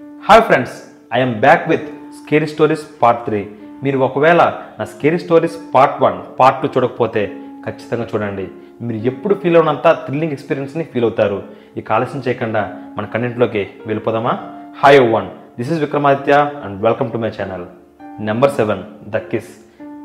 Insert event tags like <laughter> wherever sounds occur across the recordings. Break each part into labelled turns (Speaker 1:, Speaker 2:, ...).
Speaker 1: Hi friends I'm back with scary stories part three మీరు ఒకవేళ నా scary stories part one part two చూడకపోతే ఖచ్చితంగా చూడండి. మీరు ఎప్పుడు ఫీల్ అవునంత థ్రిల్లింగ్ ఎక్స్పీరియన్స్ని ఫీల్ అవుతారు. ఈ ఆలస్యం చేయకుండా మన కంటెంట్లోకి వెళ్ళిపోదామా? Hi one this is Vikramaditya and welcome to my channel number seven the kiss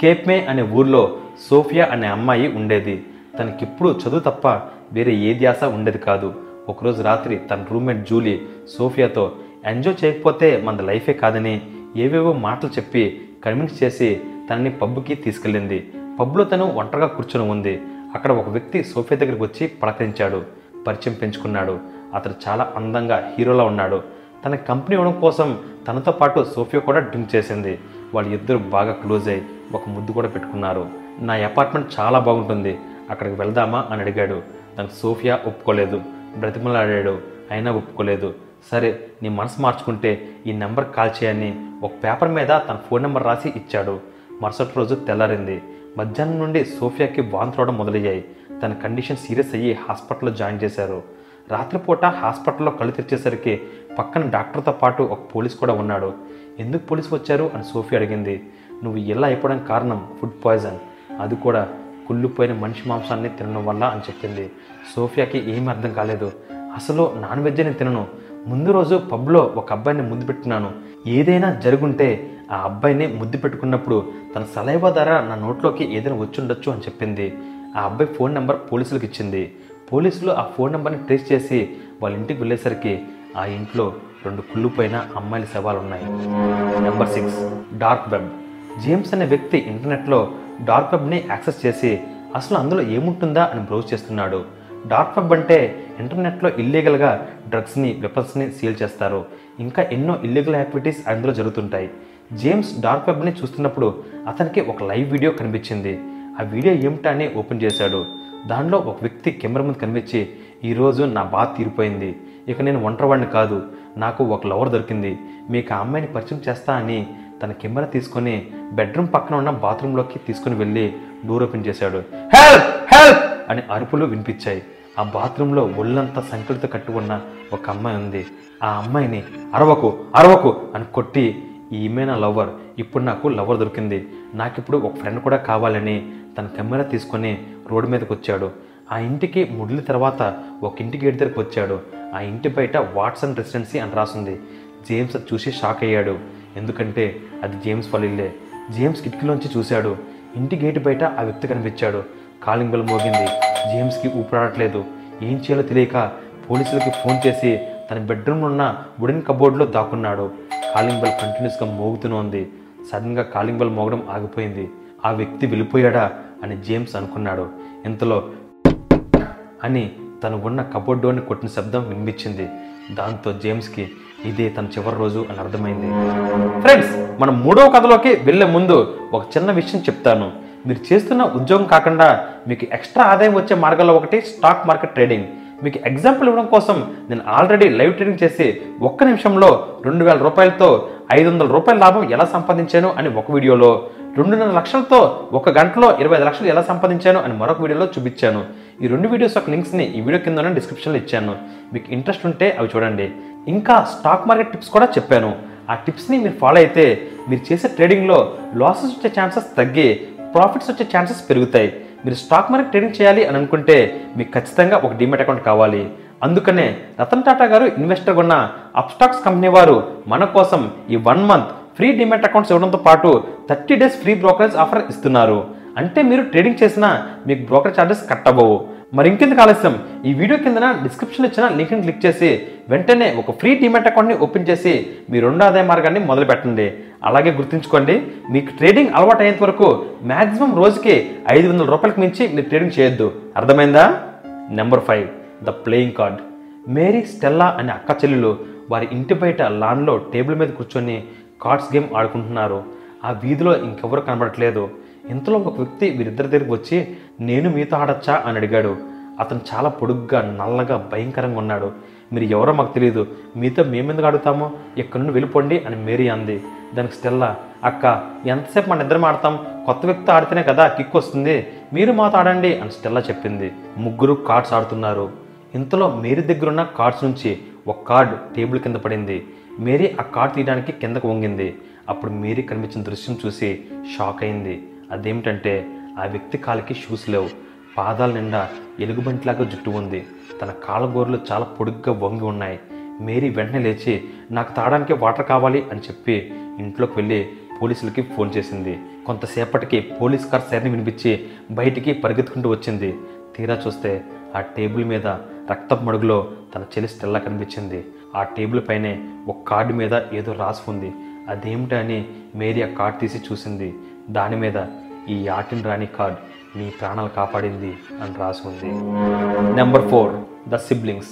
Speaker 1: Cape May అనే ఊర్లో సోఫియా అనే అమ్మాయి ఉండేది. తనకిప్పుడు చదువు తప్ప వేరే ఏ ధ్యాస ఉండేది కాదు. ఒకరోజు రాత్రి తన రూమ్మేట్ జూలీ సోఫియాతో ఎంజాయ్ చేయకపోతే మన లైఫే కాదని ఏవేవో మాటలు చెప్పి కన్విన్స్ చేసి తనని పబ్కి తీసుకెళ్ళింది. పబ్లో తను ఒంటరిగా కూర్చొని ఉంది. అక్కడ ఒక వ్యక్తి సోఫియా దగ్గరికి వచ్చి పలకరించాడు. పరిచయం పెంచుకున్నాడు. అతడు చాలా అందంగా హీరోలా ఉన్నాడు. తన కంపెనీ ఇవ్వడం కోసం తనతో పాటు సోఫియా కూడా డ్రింక్ చేసింది. వాళ్ళు ఇద్దరు బాగా క్లోజ్ అయ్యి ఒక ముద్దు కూడా పెట్టుకున్నారు. నా అపార్ట్మెంట్ చాలా బాగుంటుంది. అక్కడికి వెళ్దామా అని అడిగాడు. దానికి సోఫియా ఒప్పుకోలేదు. బ్రతిమలాడాడు. అయినా ఒప్పుకోలేదు. సరే నీ మనసు మార్చుకుంటే ఈ నెంబర్ కాల్ చేయని ఒక పేపర్ మీద తన ఫోన్ నెంబర్ రాసి ఇచ్చాడు. మరుసటి రోజు తెల్లారింది. మధ్యాహ్నం నుండి సోఫియాకి వాంతి రావడం మొదలయ్యాయి. తన కండిషన్ సీరియస్ అయ్యి హాస్పిటల్లో జాయిన్ చేశారు. రాత్రిపూట హాస్పిటల్లో కళ్ళు తెరిచేసరికి పక్కన డాక్టర్తో పాటు ఒక పోలీస్ కూడా ఉన్నాడు. ఎందుకు పోలీసు వచ్చారు? అని సోఫియా అడిగింది. నువ్వు ఇలా అయిపోవడానికి కారణం ఫుడ్ పాయిజన్. అది కూడా కుళ్ళిపోయిన మనిషి మాంసాన్ని తినడం వల్ల అని చెప్పింది. సోఫియాకి ఏమీ అర్థం కాలేదు. అసలు నాన్ వెజ్ నేను తినను. ముందు రోజు పబ్లో ఒక అబ్బాయిని ముద్దు పెట్టుకున్నాను. ఏదైనా జరుగుంటే ఆ అబ్బాయిని ముద్దు పెట్టుకున్నప్పుడు తన సలైవా ద్వారా నా నోట్లోకి ఏదైనా వచ్చుండొచ్చు అని చెప్పింది. ఆ అబ్బాయి ఫోన్ నెంబర్ పోలీసులకు ఇచ్చింది. పోలీసులు ఆ ఫోన్ నెంబర్ని ట్రేస్ చేసి వాళ్ళ ఇంటికి వెళ్ళేసరికి ఆ ఇంట్లో రెండు కుళ్ళిపోయిన అమ్మాయిల శవాలు ఉన్నాయి number six dark web. James అనే వ్యక్తి ఇంటర్నెట్లో డార్క్ వెబ్ని యాక్సెస్ చేసి అసలు అందులో ఏముంటుందా అని బ్రౌజ్ చేస్తున్నాడు. డార్క్ వెబ్ అంటే ఇంటర్నెట్లో ఇల్లీగల్గా డ్రగ్స్ని వెపన్స్ని సీల్ చేస్తారు. ఇంకా ఎన్నో ఇల్లీగల్ యాక్టివిటీస్ అందులో జరుగుతుంటాయి. జేమ్స్ డార్క్ వెబ్ని చూస్తున్నప్పుడు అతనికి ఒక లైవ్ వీడియో కనిపించింది. ఆ వీడియో ఏమిటా అని ఓపెన్ చేశాడు. దానిలో ఒక వ్యక్తి కెమెరా ముందు కనిపించి ఈరోజు నా బాధ తీరిపోయింది. ఇక నేను ఒంటరివాడిని కాదు. నాకు ఒక లవర్ దొరికింది. మీకు ఆ అమ్మాయిని పరిచయం చేస్తా అని తన కెమెరా తీసుకొని బెడ్రూమ్ పక్కన ఉన్న బాత్రూంలోకి తీసుకుని వెళ్ళి డోర్ ఓపెన్ చేశాడు. హెల్ప్! అని అరుపులు వినిపించాయి. ఆ బాత్రూంలో ఒళ్ళంతా సంకలిత కట్టుకున్న ఉన్న ఒక అమ్మాయి ఉంది. ఆ అమ్మాయిని అరవకు అరవకు అని కొట్టి ఈమె నా లవర్. ఇప్పుడు నాకు లవర్ దొరికింది. నాకిప్పుడు ఒక ఫ్రెండ్ కూడా కావాలని తన కెమెరా తీసుకొని రోడ్డు మీదకి వచ్చాడు ఆ ఇంటికి ముడిల తర్వాత ఒక ఇంటి గేట్ దగ్గరికి వచ్చాడు. ఆ ఇంటి బయట వాట్సన్ రెసిడెన్సీ అని రాసింది. జేమ్స్ అది చూసి షాక్ అయ్యాడు. ఎందుకంటే అది జేమ్స్ వాళ్ళ ఇల్లే. జేమ్స్ కిటికీలోంచి చూశాడు. ఇంటి గేటు బయట ఆ వ్యక్తి కనిపించాడు. కాలింగ్ బెల్ మోగింది. జేమ్స్కి ఊపిరాడట్లేదు. ఏం చేయాలో తెలియక పోలీసులకి ఫోన్ చేసి తన బెడ్రూమ్లో ఉన్న వుడెన్ కబోర్డ్లో దాక్కున్నాడు. కాలింగ్ బెల్ కంటిన్యూస్గా మోగుతూనే ఉంది సడన్గా కాలింగ్ బెల్ మోగడం ఆగిపోయింది. ఆ వ్యక్తి వెళ్ళిపోయాడా అని జేమ్స్ అనుకున్నాడు. ఇంతలో అని తను ఉన్న కబోర్డ్ డోర్ని కొట్టిన శబ్దం వినిపించింది. దాంతో జేమ్స్కి ఇదే తన చివరి రోజు అని అర్థమైంది. ఫ్రెండ్స్ మనం మూడవ కథలోకి వెళ్ళే ముందు ఒక చిన్న విషయం చెప్తాను. మీరు చేస్తున్న ఉద్యోగం కాకుండా మీకు ఎక్స్ట్రా ఆదాయం వచ్చే మార్గాల్లో ఒకటి స్టాక్ మార్కెట్ ట్రేడింగ్ మీకు ఎగ్జాంపుల్ ఇవ్వడం కోసం నేను ఆల్రెడీ లైవ్ ట్రేడింగ్ చేసి ఒక్క నిమిషంలో రెండు వేల రూపాయలతో ఐదు వందల రూపాయల లాభం ఎలా సంపాదించాను అని ఒక వీడియోలో రెండున్నర లక్షలతో ఒక గంటలో ఇరవై ఐదు లక్షలు ఎలా సంపాదించాను అని మరొక వీడియోలో చూపించాను. ఈ రెండు వీడియోస్ యొక్క లింక్స్ని ఈ వీడియో కింద డిస్క్రిప్షన్లో ఇచ్చాను. మీకు ఇంట్రెస్ట్ ఉంటే అవి చూడండి. ఇంకా స్టాక్ మార్కెట్ టిప్స్ కూడా చెప్పాను. ఆ టిప్స్ని మీరు ఫాలో అయితే మీరు చేసే ట్రేడింగ్లో లాసెస్ వచ్చే ఛాన్సెస్ తగ్గి ప్రాఫిట్స్ వచ్చే ఛాన్సెస్ పెరుగుతాయి. మీరు స్టాక్ మార్కెట్ ట్రేడింగ్ చేయాలి అని అనుకుంటే మీకు ఖచ్చితంగా ఒక డిమెట్ అకౌంట్ కావాలి. అందుకనే రతన్ టాటా గారు ఇన్వెస్టర్ ఉన్న అప్స్టాక్స్ కంపెనీ వారు మన కోసం ఈ one month free demat accounts ఇవ్వడంతో పాటు thirty days free brokerage offer ఇస్తున్నారు. అంటే మీరు ట్రేడింగ్ చేసినా మీకు బ్రోకర్ ఛార్జెస్ కట్ అవ్వవు. మరి ఇంకెందుకు ఆలస్యం? ఈ వీడియో కింద డిస్క్రిప్షన్ ఇచ్చిన లింక్ని క్లిక్ చేసి వెంటనే ఒక ఫ్రీ డిమెట్ అకౌంట్ని ఓపెన్ చేసి మీ రెండు ఆదాయ మార్గాన్ని మొదలు పెట్టండి. అలాగే గుర్తుంచుకోండి మీకు ట్రేడింగ్ అలవాటు అయ్యేంత వరకు మ్యాక్సిమం రోజుకి ఐదు వందల రూపాయలకు మించి మీరు ట్రేడింగ్ చేయొద్దు. అర్థమైందా? Number five the playing card Mary Stella అనే అక్క చెల్లెలు వారి ఇంటి బయట లాన్లో టేబుల్ మీద కూర్చొని కార్డ్స్ గేమ్ ఆడుకుంటున్నారు. ఆ వీధిలో ఇంకెవరు కనబడట్లేదు. ఇంతలో ఒక వ్యక్తి వీరిద్దరి దగ్గరికి వచ్చి నేను మీతో ఆడచ్చా? అని అడిగాడు. అతను చాలా పొడుగ్గా నల్లగా భయంకరంగా ఉన్నాడు. మీరు ఎవరో మాకు తెలియదు మీతో మేమెందుకు ఆడుతామో? ఇక్కడ నుండి వెళ్ళిపోండి అని మేరీ అంది. దానికి స్టెల్లా అక్క ఎంతసేపు మన ఇద్దరం ఆడతాం? కొత్త వ్యక్తి ఆడితేనే కదా కిక్ వస్తుంది. మీరు మాతో ఆడండి అని స్టెల్లా చెప్పింది. ముగ్గురు కార్డ్స్ ఆడుతున్నారు. ఇంతలో మేరీ దగ్గరున్న కార్డ్స్ నుంచి ఒక కార్డ్ టేబుల్ కింద పడింది. మేరీ ఆ కార్డ్ తీయడానికి కిందకు వంగింది. అప్పుడు మేరీ కనిపించిన దృశ్యం చూసి షాక్ అయింది. అదేమిటంటే ఆ వ్యక్తి కాలికి షూస్ లేవు. పాదాల నిండా ఎలుగుబంటిలాగా జుట్టు ఉంది. తన కాళ్ళగోర్లు చాలా పొడుగ్గా వంగి ఉన్నాయి. మేరీ వెంటనే లేచి నాకు తాగడానికి వాటర్ కావాలి అని చెప్పి ఇంట్లోకి వెళ్ళి పోలీసులకి ఫోన్ చేసింది. కొంతసేపటికి పోలీస్ కార్ సైరన్ వినిపించి బయటికి పరిగెత్తుకుంటూ వచ్చింది. తీరా చూస్తే ఆ టేబుల్ మీద రక్తపు మడుగులో తన చెల్లి స్టెల్లా కనిపించింది. ఆ టేబుల్ పైనే ఒక కార్డు మీద ఏదో రాసి ఉంది. అదేమిటని మేరీ ఆ కార్డు తీసి చూసింది. దాని మీద ఈ ఆటిన్ రాణి కార్డ్ మీ ప్రాణాలు కాపాడింది అని రాసి ఉంది నెంబర్ ఫోర్ ద సిబ్లింగ్స్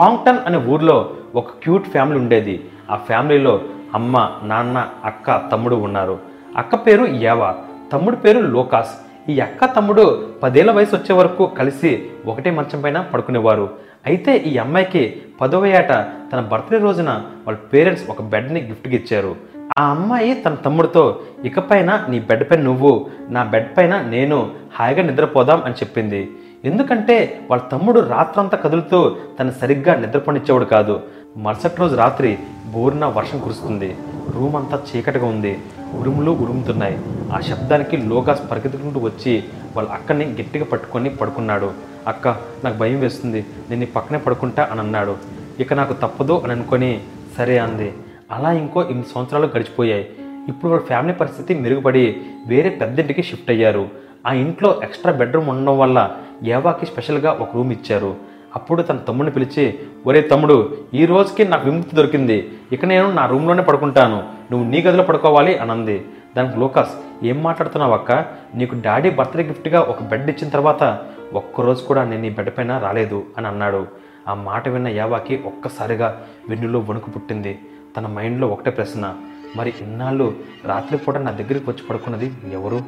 Speaker 1: హాంగ్టన్ అనే ఊర్లో ఒక క్యూట్ ఫ్యామిలీ ఉండేది. ఆ ఫ్యామిలీలో అమ్మ నాన్న అక్క తమ్ముడు ఉన్నారు. అక్క పేరు యావా తమ్ముడు పేరు లోకాస్. ఈ అక్క తమ్ముడు పదేళ్ళ వయసు వచ్చే వరకు కలిసి ఒకటే మంచం పైన పడుకునేవారు. అయితే ఈ అమ్మాయికి పదవ ఏట తన బర్త్డే రోజున వాళ్ళ పేరెంట్స్ ఒక బెడ్ని గిఫ్ట్గా ఇచ్చారు. ఆ అమ్మాయి తన తమ్ముడితో ఇకపైన నీ బెడ్ పైన నువ్వు నా బెడ్ పైన నేను హాయిగా నిద్రపోదాం అని చెప్పింది. ఎందుకంటే వాళ్ళ తమ్ముడు రాత్రంతా కదులుతూ తను సరిగ్గా నిద్రపోనిచ్చేవాడు కాదు. మరుసటి రోజు రాత్రి బోరున వర్షం కురుస్తుంది. రూమ్ అంతా చీకటిగా ఉంది. ఉరుములు ఉరుముతున్నాయి. ఆ శబ్దానికి లోగా పరిగెత్తుకుంటూ వచ్చి వాళ్ళ అక్కని గట్టిగా పట్టుకొని పడుకున్నాడు. అక్క నాకు భయం వేస్తుంది. నేను పక్కనే పడుకుంటా అని అన్నాడు. ఇక నాకు తప్పదు అని అనుకొని సరే అంది. అలా ఇంకో ఎనిమిది సంవత్సరాలు గడిచిపోయాయి. ఇప్పుడు వాళ్ళ ఫ్యామిలీ పరిస్థితి మెరుగుపడి వేరే పెద్దింటికి షిఫ్ట్ అయ్యారు. ఆ ఇంట్లో ఎక్స్ట్రా బెడ్రూమ్ ఉండడం వల్ల ఏవాకి స్పెషల్గా ఒక రూమ్ ఇచ్చారు. అప్పుడు తన తమ్ముడిని పిలిచి ఒరే తమ్ముడు ఈ రోజుకి నాకు విముక్తి దొరికింది. ఇక నేను నా రూమ్లోనే పడుకుంటాను. నువ్వు నీ గదిలో పడుకోవాలి అని అంది. దానికి లోకాస్ ఏం మాట్లాడుతున్నావు అక్క? నీకు డాడీ బర్త్డే గిఫ్ట్గా ఒక బెడ్ ఇచ్చిన తర్వాత ఒక్కరోజు కూడా నేను ఈ బెడ్ పైన రాలేదు అని అన్నాడు. ఆ మాట విన్న యావాకి ఒక్కసారిగా వెన్నులో వణుకు పుట్టింది. తన మైండ్లో ఒకటే ప్రశ్న మరి ఇన్నాళ్ళు రాత్రిపూట నా దగ్గరికి వచ్చి పడుకున్నది ఎవరు?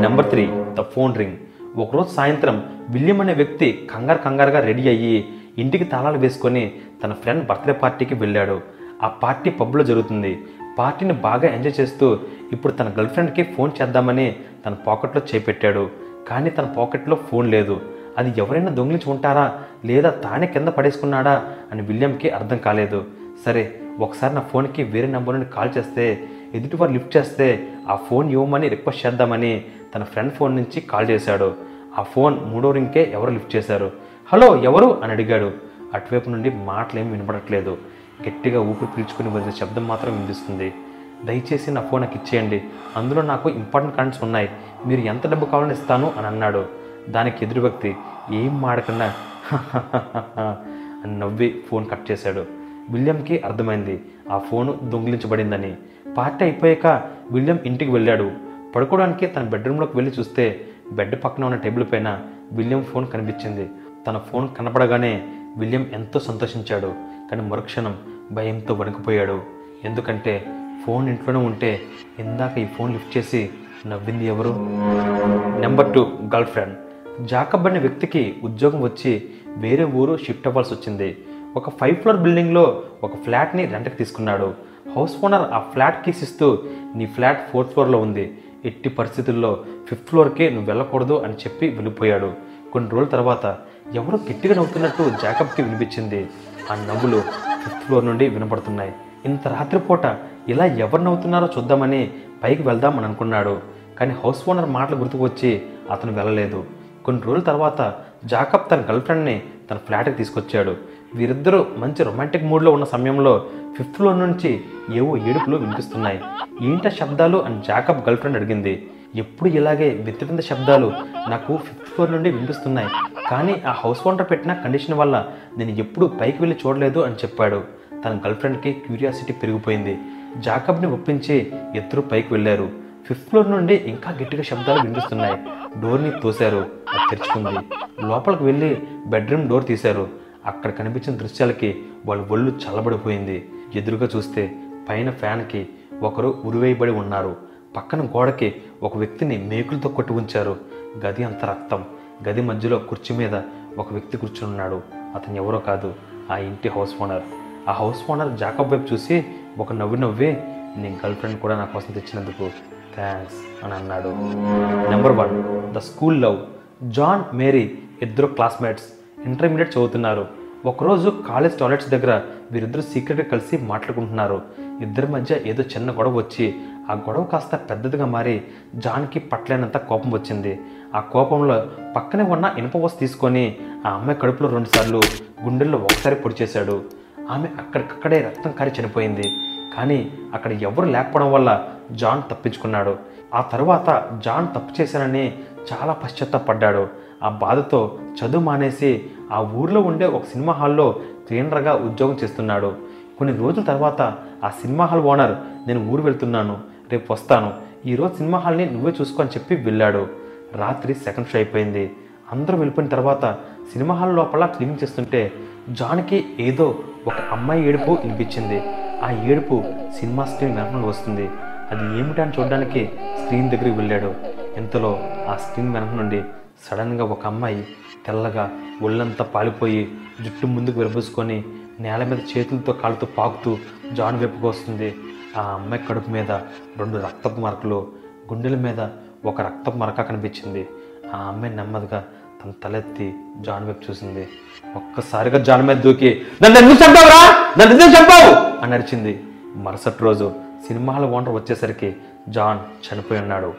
Speaker 1: Number three the phone ring ఒకరోజు సాయంత్రం విలియం అనే వ్యక్తి కంగారు కంగారుగా రెడీ అయ్యి ఇంటికి తాళాలు వేసుకొని తన ఫ్రెండ్ బర్త్డే పార్టీకి వెళ్ళాడు. ఆ పార్టీ పబ్లో జరుగుతుంది. పార్టీని బాగా ఎంజాయ్ చేస్తూ ఇప్పుడు తన గర్ల్ ఫ్రెండ్కి ఫోన్ చేద్దామని తన పాకెట్లో చేపెట్టాడు. కానీ తన పాకెట్లో ఫోన్ లేదు. అది ఎవరైనా దొంగిలించి ఉంటారా లేదా తానే కింద పడేసుకున్నాడా అని విలియంకి అర్థం కాలేదు. సరే ఒకసారి నా ఫోన్కి వేరే నెంబర్ నుండి కాల్ చేస్తే ఎదుటి వారు లిఫ్ట్ చేస్తే ఆ ఫోన్ ఇవ్వమని రిక్వెస్ట్ చేద్దామని తన ఫ్రెండ్ ఫోన్ నుంచి కాల్ చేశాడు. ఆ ఫోన్ మూడో రింగ్కే ఎవరు లిఫ్ట్ చేశారు. హలో ఎవరు? అని అడిగాడు. అటువైపు నుండి మాటలేం వినపడట్లేదు. గట్టిగా ఊపిరి పీల్చుకుని వదిలే శబ్దం మాత్రం వినిపిస్తుంది. దయచేసి నా ఫోన్ నాకు ఇచ్చేయండి. అందులో నాకు ఇంపార్టెంట్ కాంట్స్ ఉన్నాయి. మీరు ఎంత డబ్బు కావాలని ఇస్తాను? అని అన్నాడు. దానికి ఎదురు వ్యక్తి ఏం మాడకుండా? <laughs> అని నవ్వి ఫోన్ కట్ చేశాడు. విలియంకి అర్థమైంది. ఆ ఫోను దొంగిలించబడిందని. పార్టీ అయిపోయాక విలియం ఇంటికి వెళ్ళాడు. పడుకోవడానికి తన బెడ్రూమ్లోకి వెళ్ళి చూస్తే బెడ్ పక్కన ఉన్న టేబుల్ పైన విలియం ఫోన్ కనిపించింది. తన ఫోన్ కనపడగానే విలియం ఎంతో సంతోషించాడు. కానీ మరుక్షణం భయంతో వణికిపోయాడు. ఎందుకంటే ఫోన్ ఇంట్లోనే ఉంటే ఇందాక ఈ ఫోన్ లిఫ్ట్ చేసి నవ్వింది ఎవరు? Number two girlfriend Jacob అనే వ్యక్తికి ఉద్యోగం వచ్చి వేరే ఊరు షిఫ్ట్ అవ్వాల్సి వచ్చింది. ఒక ఫైవ్ ఫ్లోర్ బిల్డింగ్లో ఒక ఫ్లాట్ని రెంట్కి తీసుకున్నాడు. హౌస్ ఓనర్ ఆ ఫ్లాట్ కీస్ ఇస్తూ నీ ఫ్లాట్ ఫోర్త్ ఫ్లోర్లో ఉంది. ఎట్టి పరిస్థితుల్లో ఫిఫ్త్ ఫ్లోర్కి నువ్వు వెళ్ళకూడదు అని చెప్పి వెళ్ళిపోయాడు. కొన్ని రోజుల తర్వాత ఎవరో గట్టిగా నవ్వుతున్నట్టు జాకబ్కి వినిపించింది. ఆ నవ్వులు ఫిఫ్త్ ఫ్లోర్ నుండి వినపడుతున్నాయి. ఇంత రాత్రిపూట ఇలా ఎవరు నవ్వుతున్నారో చూద్దామని పైకి వెళ్దామని అనుకున్నాడు. కానీ హౌస్ ఓనర్ మాటలు గుర్తుకు వచ్చి అతను వెళ్ళలేదు. కొన్ని రోజుల తర్వాత జాకబ్ తన గర్ల్ ఫ్రెండ్ని తన ఫ్లాట్కి తీసుకొచ్చాడు. వీరిద్దరూ మంచి రొమాంటిక్ మూడ్లో ఉన్న సమయంలో ఫిఫ్త్ ఫ్లోర్ నుంచి ఏవో ఏడుపులు వినిపిస్తున్నాయి. ఏంట శబ్దాలు? అని జాకబ్ గర్ల్ ఫ్రెండ్ అడిగింది. ఎప్పుడు ఇలాగే వింత శబ్దాలు నాకు ఫిఫ్త్ ఫ్లోర్ నుండి వినిపిస్తున్నాయి. కానీ ఆ హౌస్ ఓనర్ పెట్టిన కండిషన్ వల్ల నేను ఎప్పుడు పైకి వెళ్ళి చూడలేదు అని చెప్పాడు. తన గర్ల్ ఫ్రెండ్కి క్యూరియాసిటీ పెరిగిపోయింది. జాకబ్ని ఒప్పించి ఇద్దరు పైకి వెళ్ళారు. ఫిఫ్త్ ఫ్లోర్ నుండి ఇంకా గట్టిగా శబ్దాలు వినిపిస్తున్నాయి. డోర్ని తోశారు. అది తెరుచుకుంది. లోపలికి వెళ్ళి బెడ్రూమ్ డోర్ తీశారు. అక్కడ కనిపించిన దృశ్యాలకి వాళ్ళ ఒళ్ళు చల్లబడిపోయింది. ఎదురుగా చూస్తే పైన ఫ్యాన్కి ఒకరు ఉరివేయబడి ఉన్నారు. పక్కన గోడకి ఒక వ్యక్తిని మేకులతో కొట్టి ఉంచారు. గది అంత రక్తం. గది మధ్యలో కుర్చీ మీద ఒక వ్యక్తి కూర్చుని ఉన్నాడు. అతను ఎవరో కాదు. ఆ ఇంటి హౌస్ ఓనర్. ఆ హౌస్ ఓనర్ జాకబ్ వైపు చూసి ఒక నవ్వి నవ్వి నీ గర్ల్ ఫ్రెండ్ కూడా నా కోసం తెచ్చినందుకు థ్యాంక్స్ అని అన్నాడు. Number one the school love. John Mary ఇద్దరు క్లాస్మేట్స్ ఇంటర్మీడియట్ చదువుతున్నారు. ఒకరోజు కాలేజ్ టాయిలెట్స్ దగ్గర వీరిద్దరు సీక్రెట్గా కలిసి మాట్లాడుకుంటున్నారు. ఇద్దరి మధ్య ఏదో చిన్న గొడవ వచ్చి ఆ గొడవ కాస్త పెద్దదిగా మారి జాన్కి పట్టలేనంత కోపం వచ్చింది. ఆ కోపంలో పక్కనే ఉన్న ఇనుప వస్తు తీసుకొని ఆ అమ్మాయి కడుపులో రెండుసార్లు గుండెల్లో ఒకసారి పొడి చేశాడు. ఆమె అక్కడికక్కడే రక్తం కారి చనిపోయింది. కానీ అక్కడ ఎవరు లేకపోవడం వల్ల జాన్ తప్పించుకున్నాడు. ఆ తర్వాత జాన్ తప్పు చేశానని చాలా పశ్చాత్తాపడ్డాడు. ఆ బాధతో చదువు మానేసి ఆ ఊర్లో ఉండే ఒక సినిమా హాల్లో క్లీనర్గా ఉద్యోగం చేస్తున్నాడు. కొన్ని రోజుల తర్వాత ఆ సినిమా హాల్ ఓనర్ నేను ఊరు వెళ్తున్నాను రేపు వస్తాను. ఈరోజు సినిమా హాల్ని నువ్వే చూసుకొని చెప్పి వెళ్ళాడు. రాత్రి సెకండ్ షో అయిపోయింది. అందరూ వెళ్ళిపోయిన తర్వాత సినిమా హాల్ లోపల క్లీనింగ్ చేస్తుంటే జాన్కి ఏదో ఒక అమ్మాయి ఏడుపు వినిపించింది. ఆ ఏడుపు సినిమా స్క్రీన్ వెనక నుండి వస్తుంది. అది ఏమిటి అని చూడడానికి స్క్రీన్ దగ్గరికి వెళ్ళాడు. ఇంతలో ఆ స్క్రీన్ వెనక నుండి సడన్గా ఒక అమ్మాయి తెల్లగా ఒళ్ళంతా పాలిపోయి జుట్టు ముందుకు విరబూసుకొని నేల మీద చేతులతో కాళ్ళతో పాకుతూ జాన్ వైపుకు వస్తుంది. ఆ అమ్మాయి కడుపు మీద రెండు రక్తపు మరకలు గుండెల మీద ఒక రక్తపు మరక కనిపించింది. ఆ అమ్మాయి నెమ్మదిగా తన తలెత్తి జాన్ వైపు చూసింది. ఒక్కసారిగా జాన్ మీద దూకి నన్ను ఎందుకు చంపావురా? నన్ను ఎందుకు చంపావు? అని అరిచింది. మరుసటి రోజు సినిమా హాల్ ఓనర్ వచ్చేసరికి జాన్ చనిపోయి ఉన్నాడు.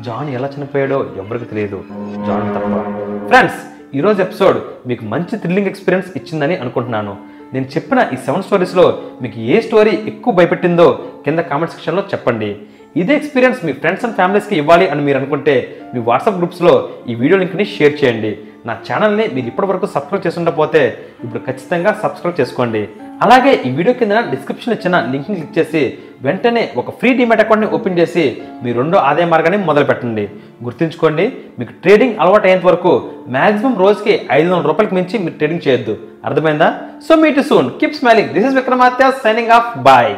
Speaker 1: జాన్ ఎలా చనిపోయాడో ఎవరికి తెలియదు. జాన్ తప్ప. ఫ్రెండ్స్ ఈరోజు ఎపిసోడ్ మీకు మంచి థ్రిల్లింగ్ ఎక్స్పీరియన్స్ ఇచ్చిందని అనుకుంటున్నాను. నేను చెప్పిన ఈ సెవెన్ స్టోరీస్లో మీకు ఏ స్టోరీ ఎక్కువ భయపెట్టిందో కింద కామెంట్ సెక్షన్లో చెప్పండి. ఇదే ఎక్స్పీరియన్స్ మీ ఫ్రెండ్స్ అండ్ ఫ్యామిలీస్కి ఇవ్వాలి అని మీరు అనుకుంటే మీ వాట్సాప్ గ్రూప్స్లో ఈ వీడియో లింక్ని షేర్ చేయండి. నా ఛానల్ని మీరు ఇప్పటివరకు సబ్స్క్రైబ్ చేసుండకపోతే ఇప్పుడు ఖచ్చితంగా సబ్స్క్రైబ్ చేసుకోండి. అలాగే ఈ వీడియో కింద డిస్క్రిప్షన్ ఇచ్చిన లింక్ని క్లిక్ చేసి వెంటనే ఒక ఫ్రీ డిమెట్ అకౌంట్ని ఓపెన్ చేసి మీ రెండో ఆదాయ మార్గాన్ని మొదలు పెట్టండి. గుర్తుంచుకోండి మీకు ట్రేడింగ్ అలవాటు అయ్యేంత వరకు మాక్సిమం రోజుకి ఐదు వందల రూపాయలకి మించి మీరు ట్రేడింగ్ చేయొద్దు. అర్థమైందా? So meet soon keep smiling this is Vikramaditya signing off bye